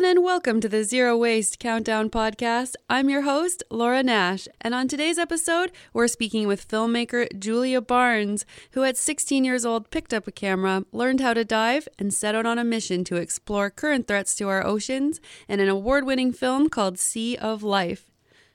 everyone, and welcome to the Zero Waste Countdown Podcast. I'm your host, Laura Nash, and on today's episode, we're speaking with filmmaker Julia Barnes, who at 16 years old picked up a camera, learned how to dive, and set out on a mission to explore current threats to our oceans in an award winning film called Sea of Life.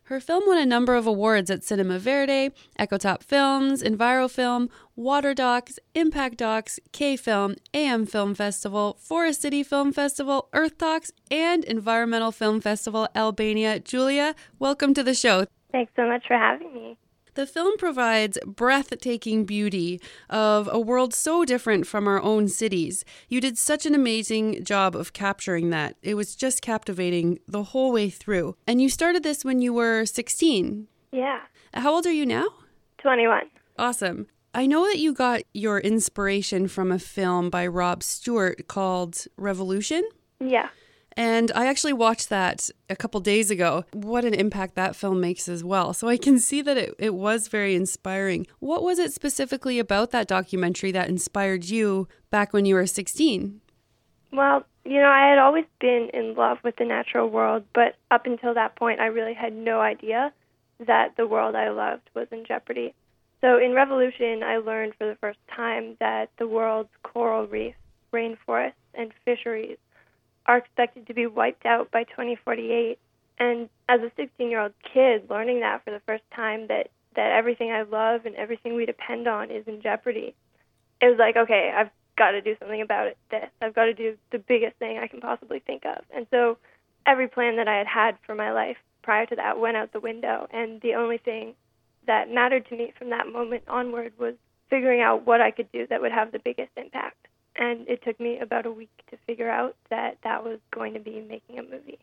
Her film won a number of awards at Cinema Verde, Ecotop Films, EnviroFilm, Water Docs, Impact Docs, K Film, AM Film Festival, Forest City Film Festival, Earth Talks, and Environmental Film Festival Albania. Julia, welcome to the show. Thanks so much for having me. The film provides breathtaking beauty of a world so different from our own cities. You did such an amazing job of capturing that. It was just captivating the whole way through. And you started this when you were 16. Yeah. How old are you now? 21. Awesome. I know that you got your inspiration from a film by Rob Stewart called Revolution. Yeah. And I actually watched that a couple days ago. What an impact that film makes as well. So I can see that it, it was very inspiring. What was it specifically about that documentary that inspired you back when you were 16? Well, you know, I had always been in love with the natural world, but up until that point, I really had no idea that the world I loved was in jeopardy. So in Revolution, I learned for the first time that the world's coral reefs, rainforests, and fisheries are expected to be wiped out by 2048. And as a 16 year old kid, learning that for the first time that, that everything I love and everything we depend on is in jeopardy, it was like, okay, I've got to do something about it. This. I've got to do the biggest thing I can possibly think of. And so every plan that I had had for my life prior to that went out the window. And the only thing that mattered to me from that moment onward was figuring out what I could do that would have the biggest impact and it took me about a week to figure out that that was going to be making a movie.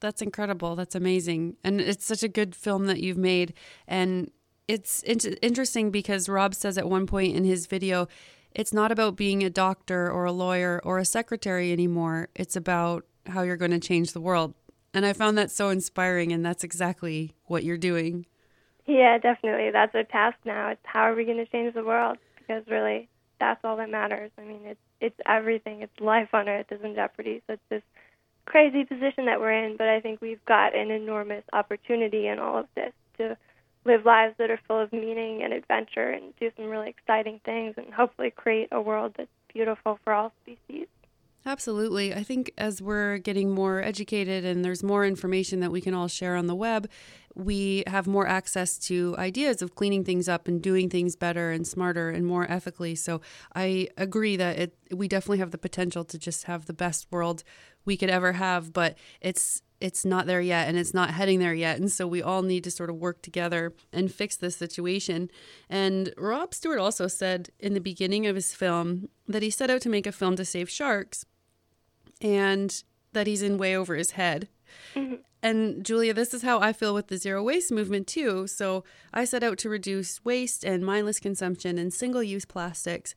That's incredible. That's amazing. And it's such a good film that you've made. And it's interesting because Rob says at one point in his video, it's not about being a doctor or a lawyer or a secretary anymore. It's about how you're going to change the world. And I found that so inspiring. And that's exactly what you're doing. Yeah, definitely. That's our task now. It's how are we going to change the world? Because really, that's all that matters. I mean, it's it's everything. It's life on Earth is in jeopardy. So it's this crazy position that we're in. But I think we've got an enormous opportunity in all of this to live lives that are full of meaning and adventure and do some really exciting things and hopefully create a world that's beautiful for all species. Absolutely. I think as we're getting more educated and there's more information that we can all share on the web, we have more access to ideas of cleaning things up and doing things better and smarter and more ethically. So I agree that it we definitely have the potential to just have the best world we could ever have, but it's it's not there yet and it's not heading there yet. And so we all need to sort of work together and fix this situation. And Rob Stewart also said in the beginning of his film that he set out to make a film to save sharks and that he's in way over his head. Mm-hmm. And Julia, this is how I feel with the zero waste movement too. So I set out to reduce waste and mindless consumption and single use plastics.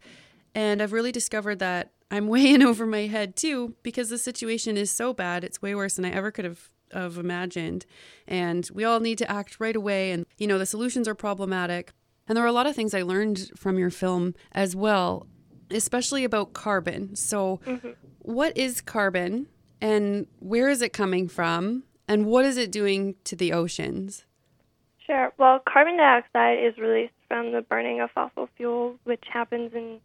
And I've really discovered that I'm way in over my head too because the situation is so bad. It's way worse than I ever could have have imagined. And we all need to act right away. And, you know, the solutions are problematic. And there were a lot of things I learned from your film as well, especially about carbon. So, mm-hmm. what is carbon and where is it coming from? And what is it doing to the oceans? Sure. Well, carbon dioxide is released from the burning of fossil fuels, which happens in,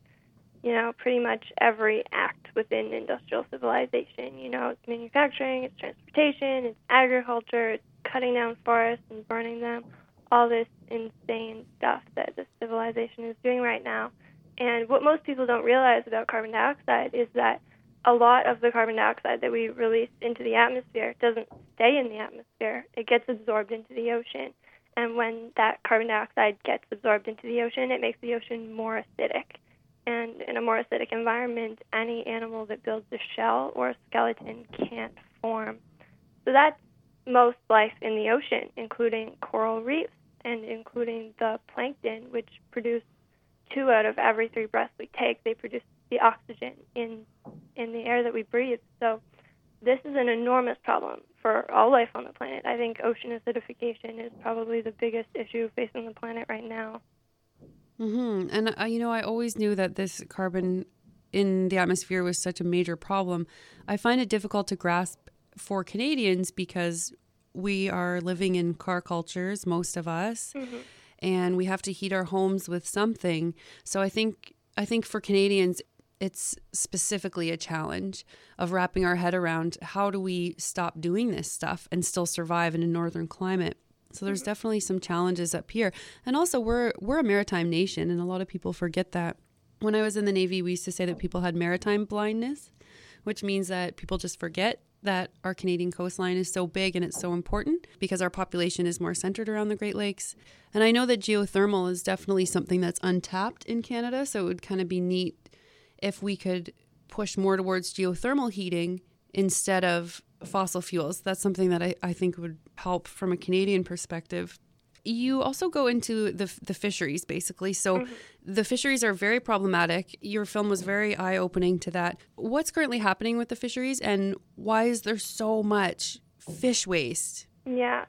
you know, pretty much every act within industrial civilization. You know, it's manufacturing, it's transportation, it's agriculture, it's cutting down forests and burning them. All this insane stuff that the civilization is doing right now. And what most people don't realize about carbon dioxide is that a lot of the carbon dioxide that we release into the atmosphere doesn't stay in the atmosphere. It gets absorbed into the ocean. And when that carbon dioxide gets absorbed into the ocean, it makes the ocean more acidic. And in a more acidic environment, any animal that builds a shell or a skeleton can't form. So that's most life in the ocean, including coral reefs and including the plankton, which produce two out of every three breaths we take. They produce the oxygen in in the air that we breathe. So this is an enormous problem for all life on the planet. I think ocean acidification is probably the biggest issue facing the planet right now. Mm-hmm. And uh, you know, I always knew that this carbon in the atmosphere was such a major problem. I find it difficult to grasp for Canadians because we are living in car cultures, most of us, mm-hmm. and we have to heat our homes with something. So I think I think for Canadians, it's specifically a challenge of wrapping our head around how do we stop doing this stuff and still survive in a northern climate. So there's definitely some challenges up here. And also we're we're a maritime nation and a lot of people forget that. When I was in the Navy, we used to say that people had maritime blindness, which means that people just forget that our Canadian coastline is so big and it's so important because our population is more centered around the Great Lakes. And I know that geothermal is definitely something that's untapped in Canada, so it would kind of be neat if we could push more towards geothermal heating instead of fossil fuels. That's something that I, I think would help from a Canadian perspective. You also go into the, the fisheries, basically. So mm-hmm. the fisheries are very problematic. Your film was very eye opening to that. What's currently happening with the fisheries, and why is there so much fish waste? Yeah.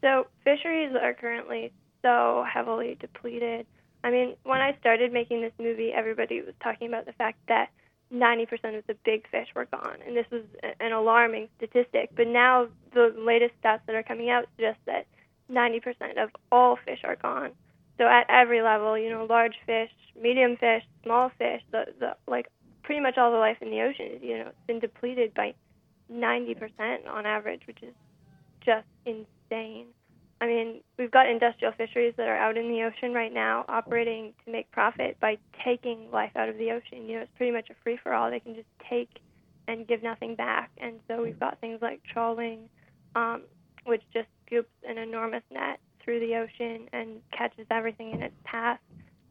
So fisheries are currently so heavily depleted. I mean, when I started making this movie, everybody was talking about the fact that 90% of the big fish were gone. And this was an alarming statistic. But now the latest stats that are coming out suggest that 90% of all fish are gone. So at every level, you know, large fish, medium fish, small fish, the, the like pretty much all the life in the ocean you know, it's been depleted by 90% on average, which is just insane. I mean, we've got industrial fisheries that are out in the ocean right now operating to make profit by taking life out of the ocean. You know, it's pretty much a free for all. They can just take and give nothing back. And so we've got things like trawling, um, which just scoops an enormous net through the ocean and catches everything in its path,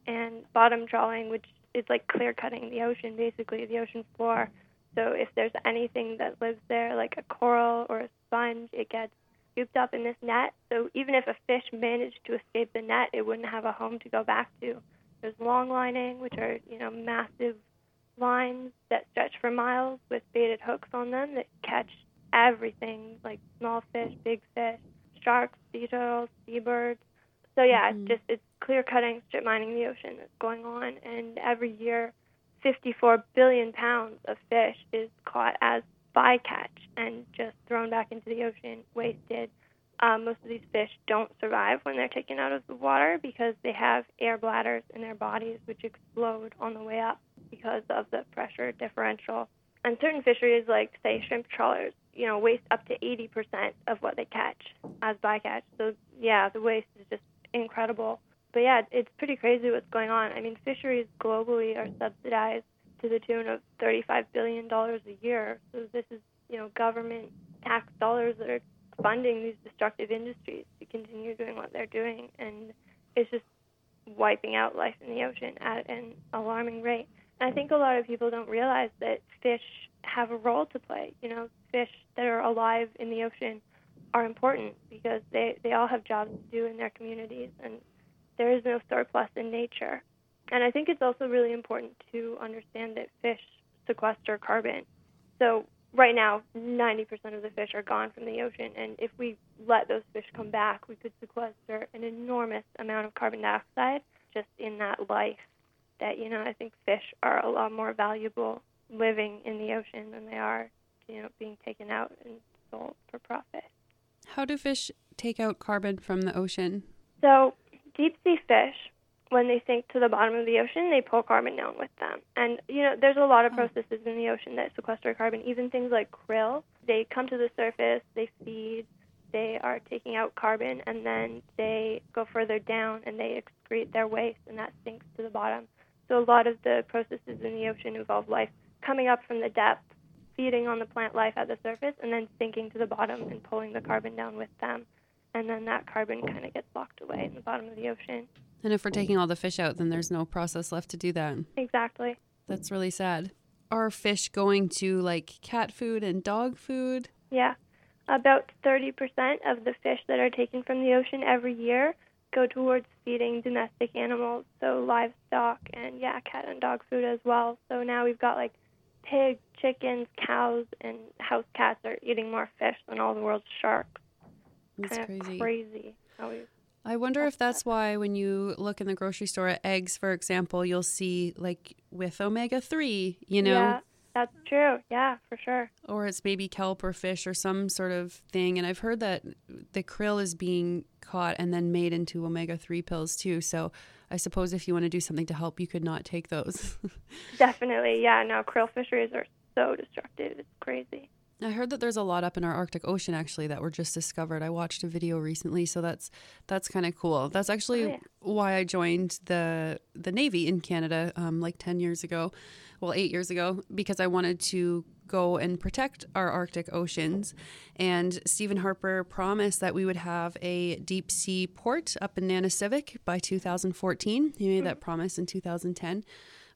and bottom trawling, which is like clear cutting the ocean, basically, the ocean floor. So if there's anything that lives there, like a coral or a sponge, it gets scooped up in this net. So even if a fish managed to escape the net, it wouldn't have a home to go back to. There's long lining, which are you know massive lines that stretch for miles with baited hooks on them that catch everything like small fish, big fish, sharks, sea turtles, seabirds. So yeah, mm-hmm. it's just it's clear cutting, strip mining the ocean that's going on, and every year, 54 billion pounds of fish is caught as bycatch and just thrown back into the ocean, wasted. Um, most of these fish don't survive when they're taken out of the water because they have air bladders in their bodies which explode on the way up because of the pressure differential. And certain fisheries, like say shrimp trawlers, you know, waste up to 80% of what they catch as bycatch. So yeah, the waste is just incredible. But yeah, it's pretty crazy what's going on. I mean, fisheries globally are subsidized to the tune of $35 billion a year. So this is, you know, government tax dollars that are funding these destructive industries to continue doing what they're doing. And it's just wiping out life in the ocean at an alarming rate. And I think a lot of people don't realize that fish have a role to play. You know, fish that are alive in the ocean are important because they, they all have jobs to do in their communities and there is no surplus in nature. And I think it's also really important to understand that fish sequester carbon. So right now, 90% of the fish are gone from the ocean, and if we let those fish come back, we could sequester an enormous amount of carbon dioxide just in that life. That you know, I think fish are a lot more valuable living in the ocean than they are, you know, being taken out and sold for profit. How do fish take out carbon from the ocean? So deep sea fish when they sink to the bottom of the ocean, they pull carbon down with them. And you know, there's a lot of hmm. processes in the ocean that sequester carbon. Even things like krill, they come to the surface, they feed, they are taking out carbon, and then they go further down and they excrete their waste, and that sinks to the bottom. So a lot of the processes in the ocean involve life coming up from the depth, feeding on the plant life at the surface, and then sinking to the bottom and pulling the carbon down with them. And then that carbon oh. kind of gets locked away in the bottom of the ocean. And if we're taking all the fish out, then there's no process left to do that. Exactly. That's really sad. are fish going to like cat food and dog food? Yeah. About 30% of the fish that are taken from the ocean every year go towards feeding domestic animals, so livestock and yeah, cat and dog food as well. So now we've got like pigs, chickens, cows, and house cats are eating more fish than all the world's sharks. That's crazy. Crazy. I wonder if that's why when you look in the grocery store at eggs, for example, you'll see like with omega 3, you know, Yeah, that's true. Yeah, for sure. or it's maybe kelp or fish or some sort of thing. And I've heard that the krill is being caught and then made into omega 3 pills too. So I suppose if you want to do something to help, you could not take those. Definitely. Yeah, no, krill fisheries are so destructive. It's crazy. I heard that there's a lot up in our Arctic Ocean actually that were just discovered. I watched a video recently, so that's that's kind of cool. That's actually Oh, yeah. why I joined the the Navy in Canada um, like ten years ago, well eight years ago, because I wanted to go and protect our Arctic oceans. And Stephen Harper promised that we would have a deep sea port up in Nanisivik by 2014. He made that promise in 2010.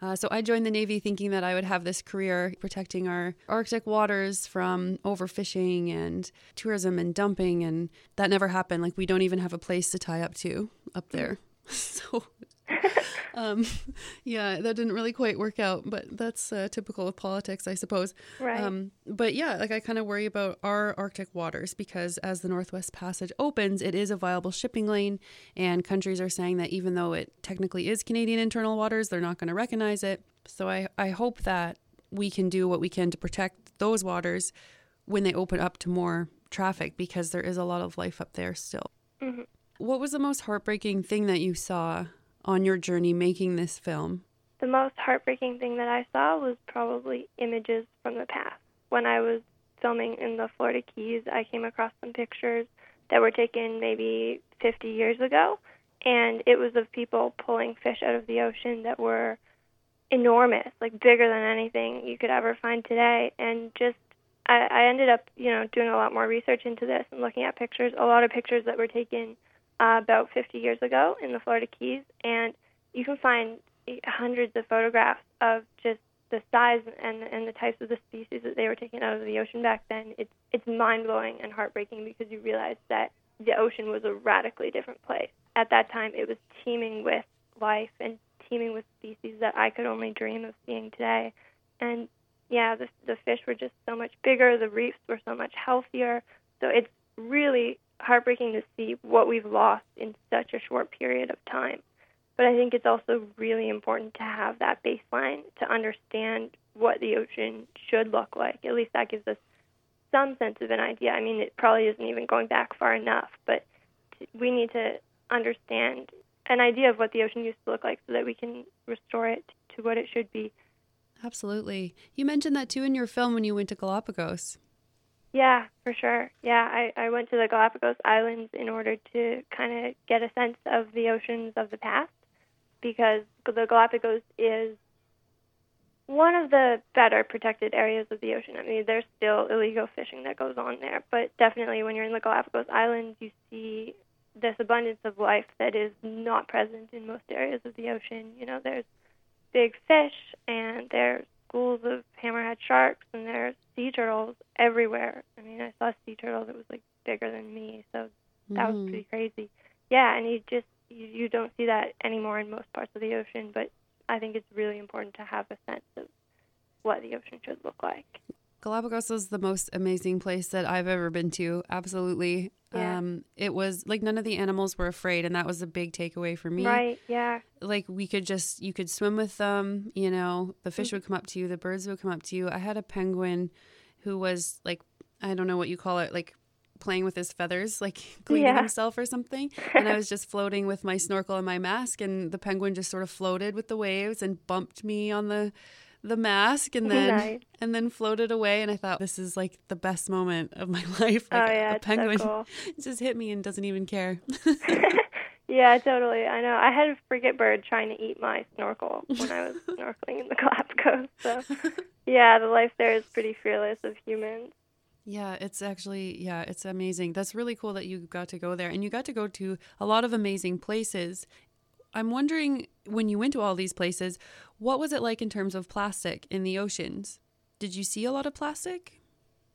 Uh, so I joined the Navy thinking that I would have this career protecting our Arctic waters from overfishing and tourism and dumping, and that never happened. Like we don't even have a place to tie up to up there. So, um, yeah, that didn't really quite work out, but that's uh, typical of politics, I suppose. Right. Um, but yeah, like I kind of worry about our Arctic waters because as the Northwest Passage opens, it is a viable shipping lane, and countries are saying that even though it technically is Canadian internal waters, they're not going to recognize it. So I, I hope that we can do what we can to protect those waters when they open up to more traffic because there is a lot of life up there still. Mhm. What was the most heartbreaking thing that you saw on your journey making this film? The most heartbreaking thing that I saw was probably images from the past. When I was filming in the Florida Keys, I came across some pictures that were taken maybe 50 years ago, and it was of people pulling fish out of the ocean that were enormous, like bigger than anything you could ever find today. And just, I, I ended up, you know, doing a lot more research into this and looking at pictures, a lot of pictures that were taken uh, about 50 years ago in the Florida Keys, and you can find hundreds of photographs of just the size and and the types of the species that they were taking out of the ocean back then. It's it's mind blowing and heartbreaking because you realize that the ocean was a radically different place. At that time, it was teeming with life and teeming with species that I could only dream of seeing today. And yeah, the the fish were just so much bigger. The reefs were so much healthier. So it's really heartbreaking to see what we've lost in such a short period of time. But I think it's also really important to have that baseline to understand what the ocean should look like. At least that gives us some sense of an idea. I mean, it probably isn't even going back far enough, but we need to understand an idea of what the ocean used to look like so that we can restore it to what it should be. Absolutely. You mentioned that too in your film when you went to Galapagos. Yeah, for sure. Yeah, I, I went to the Galapagos Islands in order to kind of get a sense of the oceans of the past because the Galapagos is one of the better protected areas of the ocean. I mean, there's still illegal fishing that goes on there, but definitely when you're in the Galapagos Islands, you see this abundance of life that is not present in most areas of the ocean. You know, there's big fish and there's schools of hammerhead sharks and there's sea turtles everywhere. I mean, I saw a sea turtle that was like bigger than me, so that was Mhm. pretty crazy. Yeah, and you just you, you don't see that anymore in most parts of the ocean, but I think it's really important to have a sense of what the ocean should look like. Galapagos was the most amazing place that I've ever been to. Absolutely. Yeah. Um, it was like none of the animals were afraid, and that was a big takeaway for me. Right? Yeah. Like we could just, you could swim with them, you know, the Mm-hmm. fish would come up to you, the birds would come up to you. I had a penguin who was like, I don't know what you call it, like playing with his feathers, like cleaning Yeah. himself or something. And I was just floating with my snorkel and my mask, and the penguin just sort of floated with the waves and bumped me on the the mask and then Nice. and then floated away and I thought this is like the best moment of my life. oh yeah, a penguin so cool. just hit me and doesn't even care. yeah, totally. I know. I had a frigate bird trying to eat my snorkel when I was snorkeling in the Galapagos. So, yeah, the life there is pretty fearless of humans. Yeah, it's actually yeah, it's amazing. That's really cool that you got to go there and you got to go to a lot of amazing places. I'm wondering when you went to all these places, what was it like in terms of plastic in the oceans? Did you see a lot of plastic?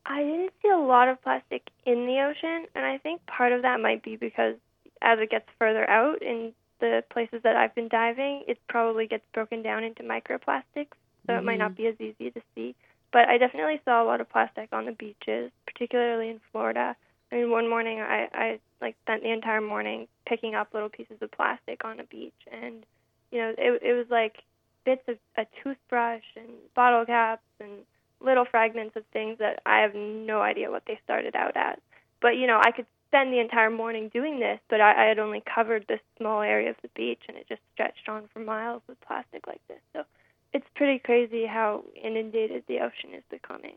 I didn't see a lot of plastic in the ocean, and I think part of that might be because as it gets further out in the places that I've been diving, it probably gets broken down into microplastics, so mm-hmm. it might not mm-hmm. be as easy to see. But I definitely saw a lot of plastic on the beaches, particularly in Florida. I mean, one morning I, I like spent the entire morning picking up little pieces of plastic on a beach, and you know, it it was like bits of a toothbrush and bottle caps and little fragments of things that I have no idea what they started out as. But you know, I could spend the entire morning doing this, but I, I had only covered this small area of the beach, and it just stretched on for miles with plastic like this. So it's pretty crazy how inundated the ocean is becoming.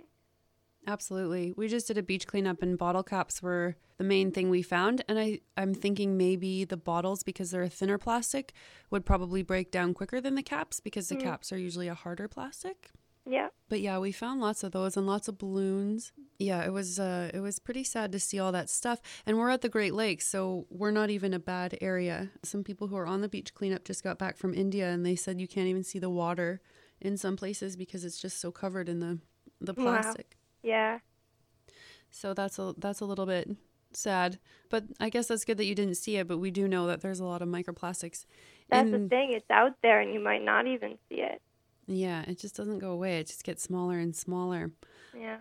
Absolutely. We just did a beach cleanup and bottle caps were the main thing we found. And I, I'm thinking maybe the bottles, because they're a thinner plastic, would probably break down quicker than the caps because the mm. caps are usually a harder plastic. Yeah. But yeah, we found lots of those and lots of balloons. Yeah, it was uh it was pretty sad to see all that stuff. And we're at the Great Lakes, so we're not even a bad area. Some people who are on the beach cleanup just got back from India and they said you can't even see the water in some places because it's just so covered in the the plastic. Wow. Yeah. So that's a that's a little bit sad. But I guess that's good that you didn't see it, but we do know that there's a lot of microplastics. That's the thing, it's out there and you might not even see it. Yeah, it just doesn't go away. It just gets smaller and smaller. Yeah.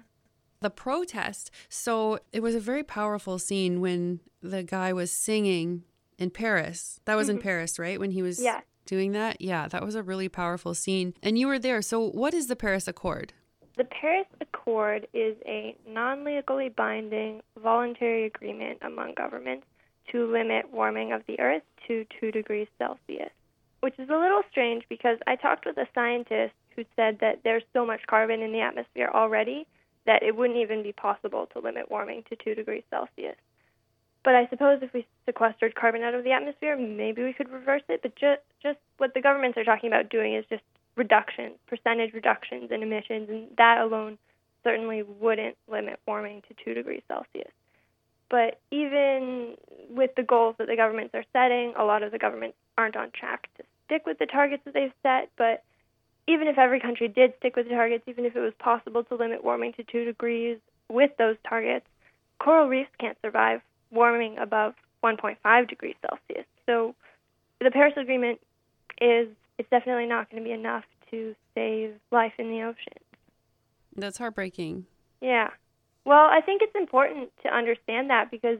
The protest. So it was a very powerful scene when the guy was singing in Paris. That was mm-hmm. in Paris, right? When he was yeah. doing that? Yeah, that was a really powerful scene. And you were there. So what is the Paris Accord? The Paris Accord is a non legally binding voluntary agreement among governments to limit warming of the earth to 2 degrees Celsius which is a little strange because I talked with a scientist who said that there's so much carbon in the atmosphere already that it wouldn't even be possible to limit warming to 2 degrees Celsius. But I suppose if we sequestered carbon out of the atmosphere, maybe we could reverse it. But just just what the governments are talking about doing is just reductions, percentage reductions in emissions, and that alone certainly wouldn't limit warming to 2 degrees Celsius. But even with the goals that the governments are setting, a lot of the governments aren't on track to stick with the targets that they've set, but even if every country did stick with the targets, even if it was possible to limit warming to 2 degrees with those targets, coral reefs can't survive warming above 1.5 degrees Celsius. So the Paris Agreement is it's definitely not going to be enough to save life in the ocean. That's heartbreaking. Yeah. Well, I think it's important to understand that because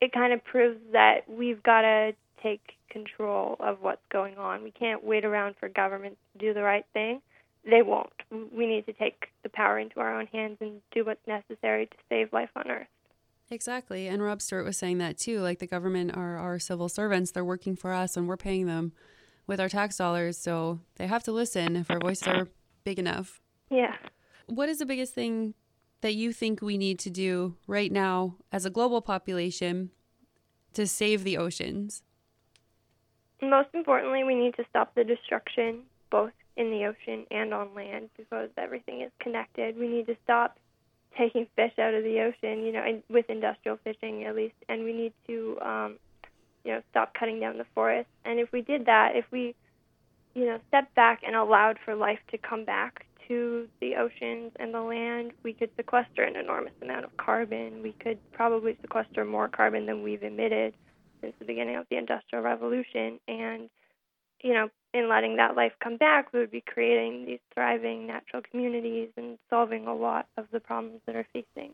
it kind of proves that we've got to take control of what's going on. We can't wait around for governments to do the right thing. They won't. We need to take the power into our own hands and do what's necessary to save life on Earth. Exactly. And Rob Stewart was saying that too. Like the government are our civil servants, they're working for us and we're paying them with our tax dollars. So they have to listen if our voices are big enough. Yeah. What is the biggest thing that you think we need to do right now as a global population to save the oceans? Most importantly, we need to stop the destruction both in the ocean and on land because everything is connected. We need to stop taking fish out of the ocean, you know, with industrial fishing at least, and we need to, um, you know, stop cutting down the forests. And if we did that, if we, you know, stepped back and allowed for life to come back to the oceans and the land, we could sequester an enormous amount of carbon. We could probably sequester more carbon than we've emitted since the beginning of the Industrial Revolution. And, you know, in letting that life come back, we would be creating these thriving natural communities and solving a lot of the problems that are facing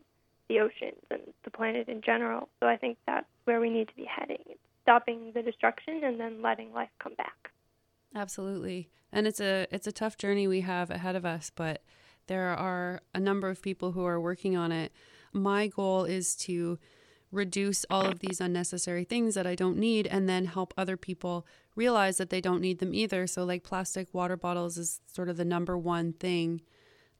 the oceans and the planet in general. So I think that's where we need to be heading. Stopping the destruction and then letting life come back. Absolutely. And it's a it's a tough journey we have ahead of us, but there are a number of people who are working on it. My goal is to reduce all of these unnecessary things that I don't need and then help other people realize that they don't need them either. So, like plastic water bottles is sort of the number one thing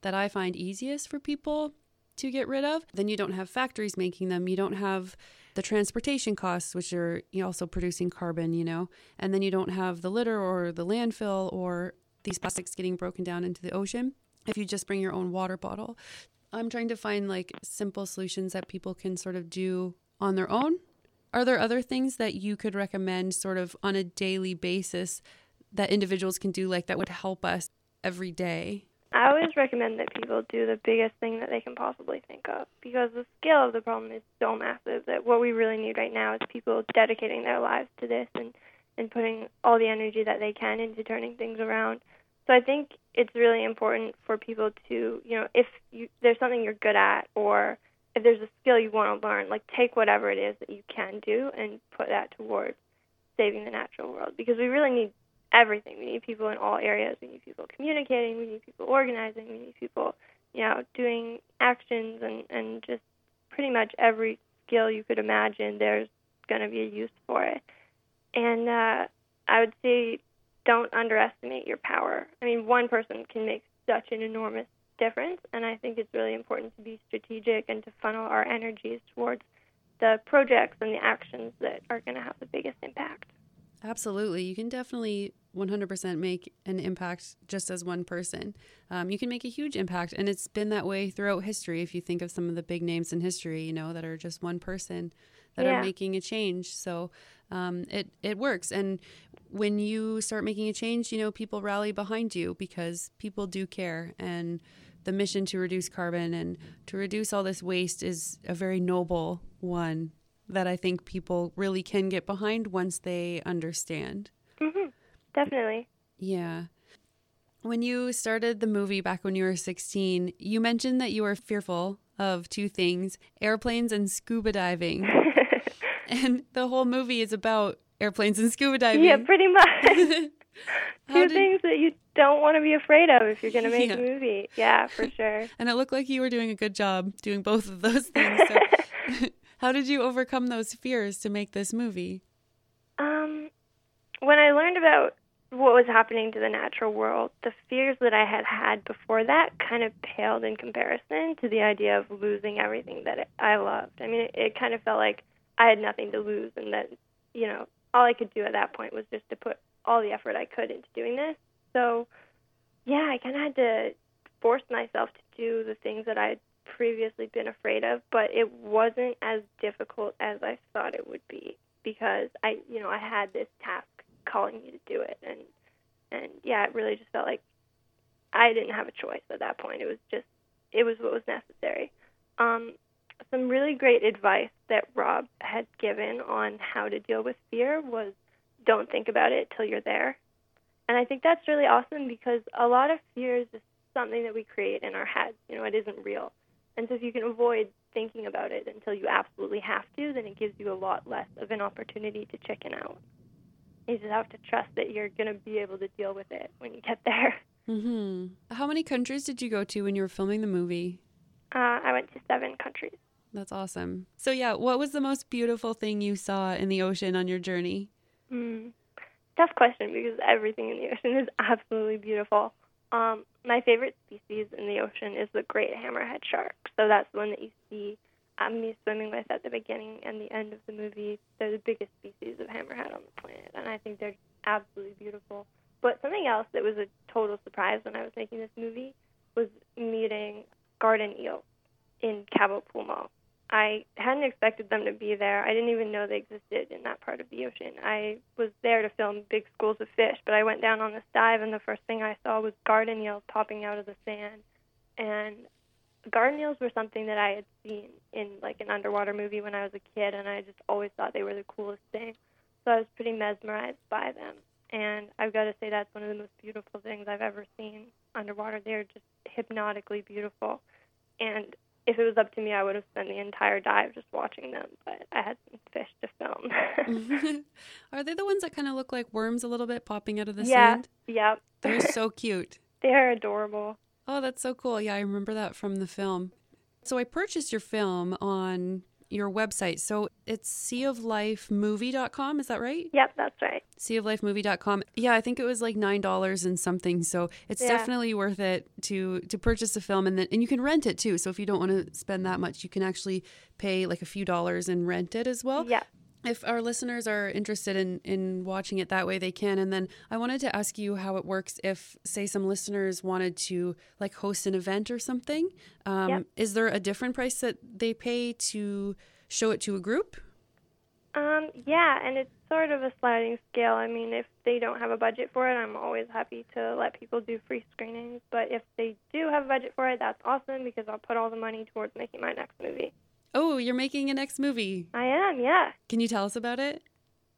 that I find easiest for people to get rid of. Then you don't have factories making them, you don't have the transportation costs, which are also producing carbon, you know, and then you don't have the litter or the landfill or these plastics getting broken down into the ocean if you just bring your own water bottle. I'm trying to find like simple solutions that people can sort of do on their own Are there other things that you could recommend sort of on a daily basis that individuals can do like that would help us every day? I always recommend that people do the biggest thing that they can possibly think of because the scale of the problem is so massive that what we really need right now is people dedicating their lives to this and and putting all the energy that they can into turning things around. So I think it's really important for people to, you know, if you, there's something you're good at or if there's a skill you want to learn, like take whatever it is that you can do and put that towards saving the natural world because we really need everything. We need people in all areas. We need people communicating. We need people organizing. We need people, you know, doing actions and and just pretty much every skill you could imagine. There's going to be a use for it. And uh, I would say, don't underestimate your power. I mean, one person can make such an enormous difference, and I think it's really important to be strategic and to funnel our energies towards the projects and the actions that are going to have the biggest impact. Absolutely. You can definitely 100% make an impact just as one person. Um, you can make a huge impact. And it's been that way throughout history. If you think of some of the big names in history, you know, that are just one person that Yeah. are making a change. So um, it, it works. And when you start making a change, you know, people rally behind you because people do care. And the mission to reduce carbon and to reduce all this waste is a very noble one that I think people really can get behind once they understand. hmm Definitely. Yeah. When you started the movie back when you were 16, you mentioned that you were fearful of two things airplanes and scuba diving. and the whole movie is about airplanes and scuba diving. Yeah, pretty much. Two did- things that you don't want to be afraid of if you're going to make Yeah. a movie. Yeah, for sure. and it looked like you were doing a good job doing both of those things. So how did you overcome those fears to make this movie? Um, when I learned about what was happening to the natural world, the fears that I had had before that kind of paled in comparison to the idea of losing everything that I loved. I mean, it, it kind of felt like I had nothing to lose, and that you know all I could do at that point was just to put all the effort I could into doing this. So, yeah, I kind of had to force myself to do the things that I'd previously been afraid of, but it wasn't as difficult as I thought it would be because I, you know, I had this task calling me to do it, and and yeah, it really just felt like I didn't have a choice at that point. It was just, it was what was necessary. Um, some really great advice that Rob had given on how to deal with fear was don't think about it till you're there. And I think that's really awesome because a lot of fear is just something that we create in our heads. You know, it isn't real. And so if you can avoid thinking about it until you absolutely have to, then it gives you a lot less of an opportunity to chicken out. You just have to trust that you're going to be able to deal with it when you get there. Mm-hmm. How many countries did you go to when you were filming the movie? Uh, I went to seven countries. That's awesome. So, yeah, what was the most beautiful thing you saw in the ocean on your journey? Mm. Tough question because everything in the ocean is absolutely beautiful. Um, my favorite species in the ocean is the great hammerhead shark. So that's the one that you see um, me swimming with at the beginning and the end of the movie. They're the biggest species of hammerhead on the planet, and I think they're absolutely beautiful. But something else that was a total surprise when I was making this movie was meeting garden eels in Cabo Pulmo. I hadn't expected them to be there. I didn't even know they existed in that part of the ocean. I was there to film big schools of fish, but I went down on this dive, and the first thing I saw was garden eels popping out of the sand. And garden eels were something that I had seen in like an underwater movie when I was a kid, and I just always thought they were the coolest thing. So I was pretty mesmerized by them. And I've got to say that's one of the most beautiful things I've ever seen underwater. They're just hypnotically beautiful. And if it was up to me, I would have spent the entire dive just watching them. But I had some fish to film. Are they the ones that kind of look like worms a little bit popping out of the yeah, sand? yep. They're so cute. They're adorable. Oh, that's so cool. Yeah, I remember that from the film. So I purchased your film on your website. So it's seaoflifemovie.com, is that right? Yep, that's right. seaoflifemovie.com. Yeah, I think it was like $9 and something. So it's Yeah. definitely worth it to to purchase a film and then and you can rent it too. So if you don't want to spend that much, you can actually pay like a few dollars and rent it as well Yeah. If our listeners are interested in in watching it that way they can and then i wanted to ask you how it works if say some listeners wanted to like host an event or something um, Yep. is there a different price that they pay to show it to a group Um, yeah, and it's sort of a sliding scale. I mean, if they don't have a budget for it, I'm always happy to let people do free screenings. But if they do have a budget for it, that's awesome because I'll put all the money towards making my next movie. Oh, you're making a next movie. I am, yeah. Can you tell us about it?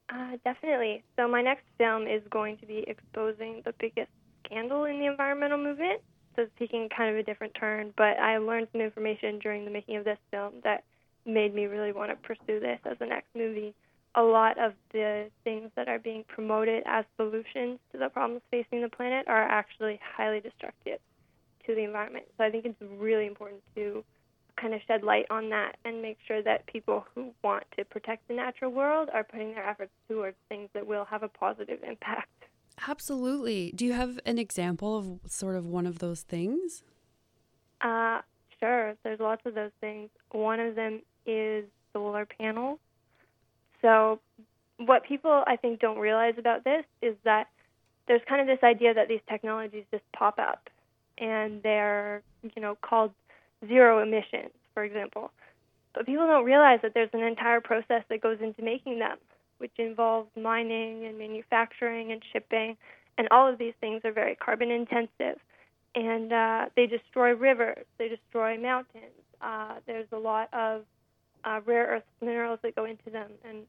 Uh, definitely. So my next film is going to be exposing the biggest scandal in the environmental movement. So it's taking kind of a different turn, but I learned some information during the making of this film that made me really want to pursue this as the next movie. A lot of the things that are being promoted as solutions to the problems facing the planet are actually highly destructive to the environment. So I think it's really important to kind of shed light on that and make sure that people who want to protect the natural world are putting their efforts towards things that will have a positive impact. Absolutely. Do you have an example of sort of one of those things? Uh, sure. There's lots of those things. One of them is solar panels. So, what people I think don't realize about this is that there's kind of this idea that these technologies just pop up and they're, you know, called zero emissions, for example. But people don't realize that there's an entire process that goes into making them, which involves mining and manufacturing and shipping, and all of these things are very carbon intensive. And uh, they destroy rivers, they destroy mountains. Uh, there's a lot of uh, rare earth minerals that go into them, and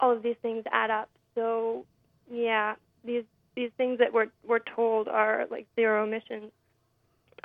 all of these things add up. So, yeah, these these things that we're we're told are like zero emissions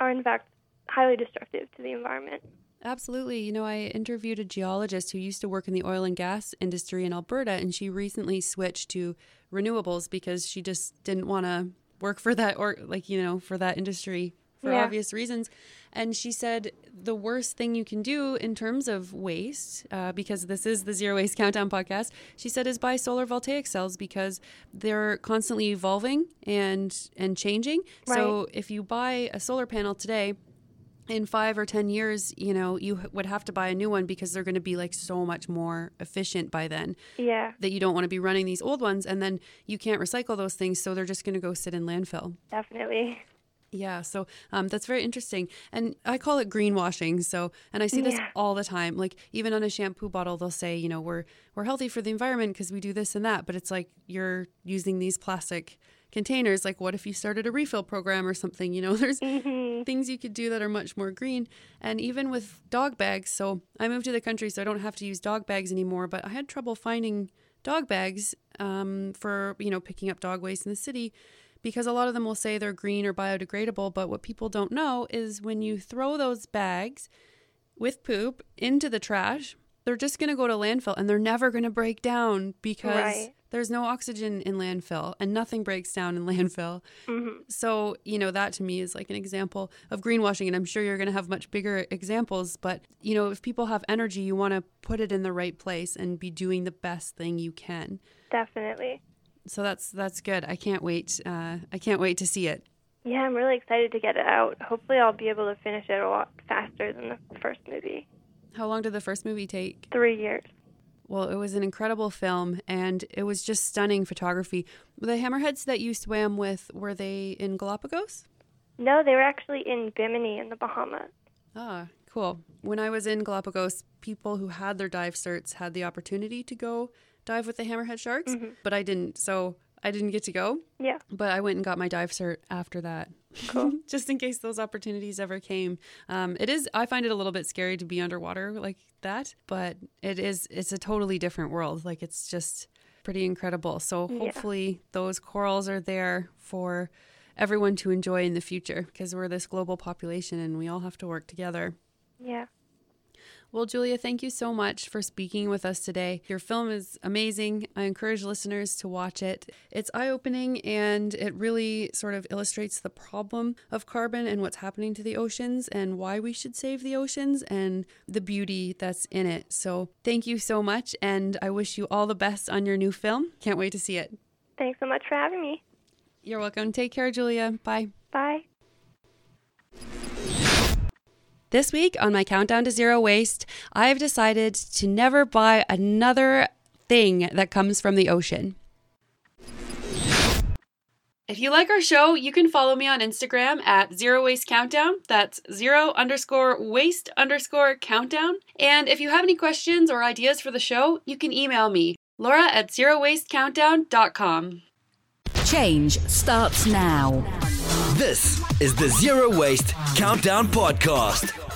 are in fact highly destructive to the environment. Absolutely. You know, I interviewed a geologist who used to work in the oil and gas industry in Alberta, and she recently switched to renewables because she just didn't want to work for that or like, you know, for that industry for Yeah. obvious reasons. And she said the worst thing you can do in terms of waste, uh, because this is the Zero Waste Countdown podcast, she said is buy solar voltaic cells because they're constantly evolving and and changing. So if you buy a solar panel today, in five or ten years, you know, you would have to buy a new one because they're going to be like so much more efficient by then Yeah, that you don't want to be running these old ones and then you can't recycle those things, so they're just going to go sit in landfill. definitely. Yeah, so um, that's very interesting, and I call it greenwashing. So, and I see this Yeah. all the time. Like even on a shampoo bottle, they'll say, you know, we're we're healthy for the environment because we do this and that. But it's like you're using these plastic containers. Like, what if you started a refill program or something? You know, there's things you could do that are much more green. And even with dog bags. So I moved to the country, so I don't have to use dog bags anymore. But I had trouble finding dog bags um, for you know picking up dog waste in the city because a lot of them will say they're green or biodegradable. But what people don't know is when you throw those bags with poop into the trash, they're just going to go to landfill and they're never going to break down because Right. There's no oxygen in landfill and nothing breaks down in landfill. So, you know, that to me is like an example of greenwashing. And I'm sure you're going to have much bigger examples. But, you know, if people have energy, you want to put it in the right place and be doing the best thing you can. Definitely. So that's that's good. I can't wait. Uh, I can't wait to see it. Yeah, I'm really excited to get it out. Hopefully, I'll be able to finish it a lot faster than the first movie. How long did the first movie take? Three years. Well, it was an incredible film and it was just stunning photography. The hammerheads that you swam with, were they in Galapagos? No, they were actually in Bimini in the Bahamas. Ah, cool. When I was in Galapagos, people who had their dive certs had the opportunity to go dive with the hammerhead sharks, but I didn't. So I didn't get to go, Yeah, but I went and got my dive cert after that. Cool. Just in case those opportunities ever came. Um, it is, I find it a little bit scary to be underwater like that, but it is, it's a totally different world. Like it's just pretty incredible. So Yeah. hopefully those corals are there for everyone to enjoy in the future because we're this global population and we all have to work together. yeah. Well, Julia, thank you so much for speaking with us today. Your film is amazing. I encourage listeners to watch it. It's eye opening and it really sort of illustrates the problem of carbon and what's happening to the oceans and why we should save the oceans and the beauty that's in it. So, thank you so much. And I wish you all the best on your new film. Can't wait to see it. Thanks so much for having me. You're welcome. Take care, Julia. Bye. Bye. This week on my countdown to zero waste, I've decided to never buy another thing that comes from the ocean. If you like our show, you can follow me on Instagram at Zero Waste Countdown. That's zero underscore waste underscore countdown. And if you have any questions or ideas for the show, you can email me, Laura at zerowastecountdown.com. Change starts now. This is the Zero Waste Countdown Podcast.